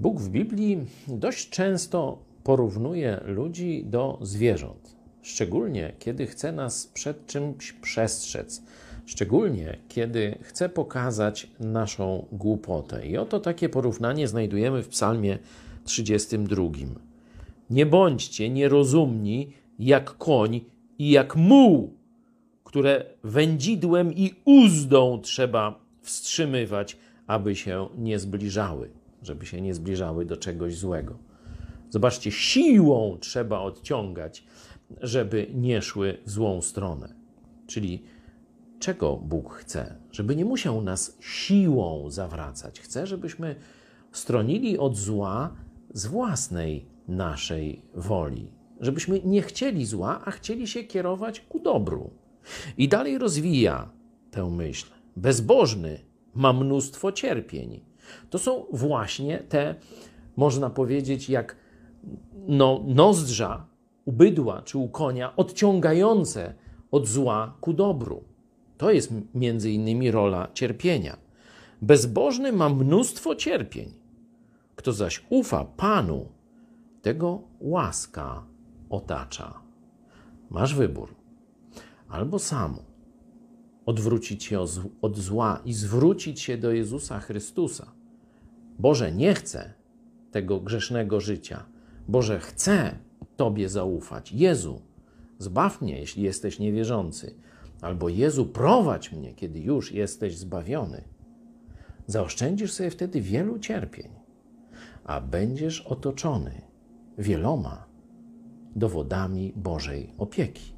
Bóg w Biblii dość często porównuje ludzi do zwierząt, szczególnie kiedy chce nas przed czymś przestrzec, szczególnie kiedy chce pokazać naszą głupotę. I oto takie porównanie znajdujemy w Psalmie 32. Nie bądźcie nierozumni jak koń i jak muł, które wędzidłem i uzdą trzeba wstrzymywać, aby się nie zbliżały, żeby się nie zbliżały do czegoś złego. Zobaczcie, siłą trzeba odciągać, żeby nie szły w złą stronę. Czyli czego Bóg chce? Żeby nie musiał nas siłą zawracać. Chce, żebyśmy stronili od zła z własnej naszej woli. Żebyśmy nie chcieli zła, a chcieli się kierować ku dobru. I dalej rozwija tę myśl. Bezbożny ma mnóstwo cierpień. To są właśnie te, można powiedzieć, jak no, nozdrza u bydła czy u konia, odciągające od zła ku dobru. To jest między innymi rola cierpienia. Bezbożny ma mnóstwo cierpień. Kto zaś ufa Panu, tego łaska otacza. Masz wybór. Albo sam odwrócić się od zła i zwrócić się do Jezusa Chrystusa. Boże, nie chcę tego grzesznego życia. Boże, chcę Tobie zaufać. Jezu, zbaw mnie, jeśli jesteś niewierzący. Albo Jezu, prowadź mnie, kiedy już jesteś zbawiony. Zaoszczędzisz sobie wtedy wielu cierpień, a będziesz otoczony wieloma dowodami Bożej opieki.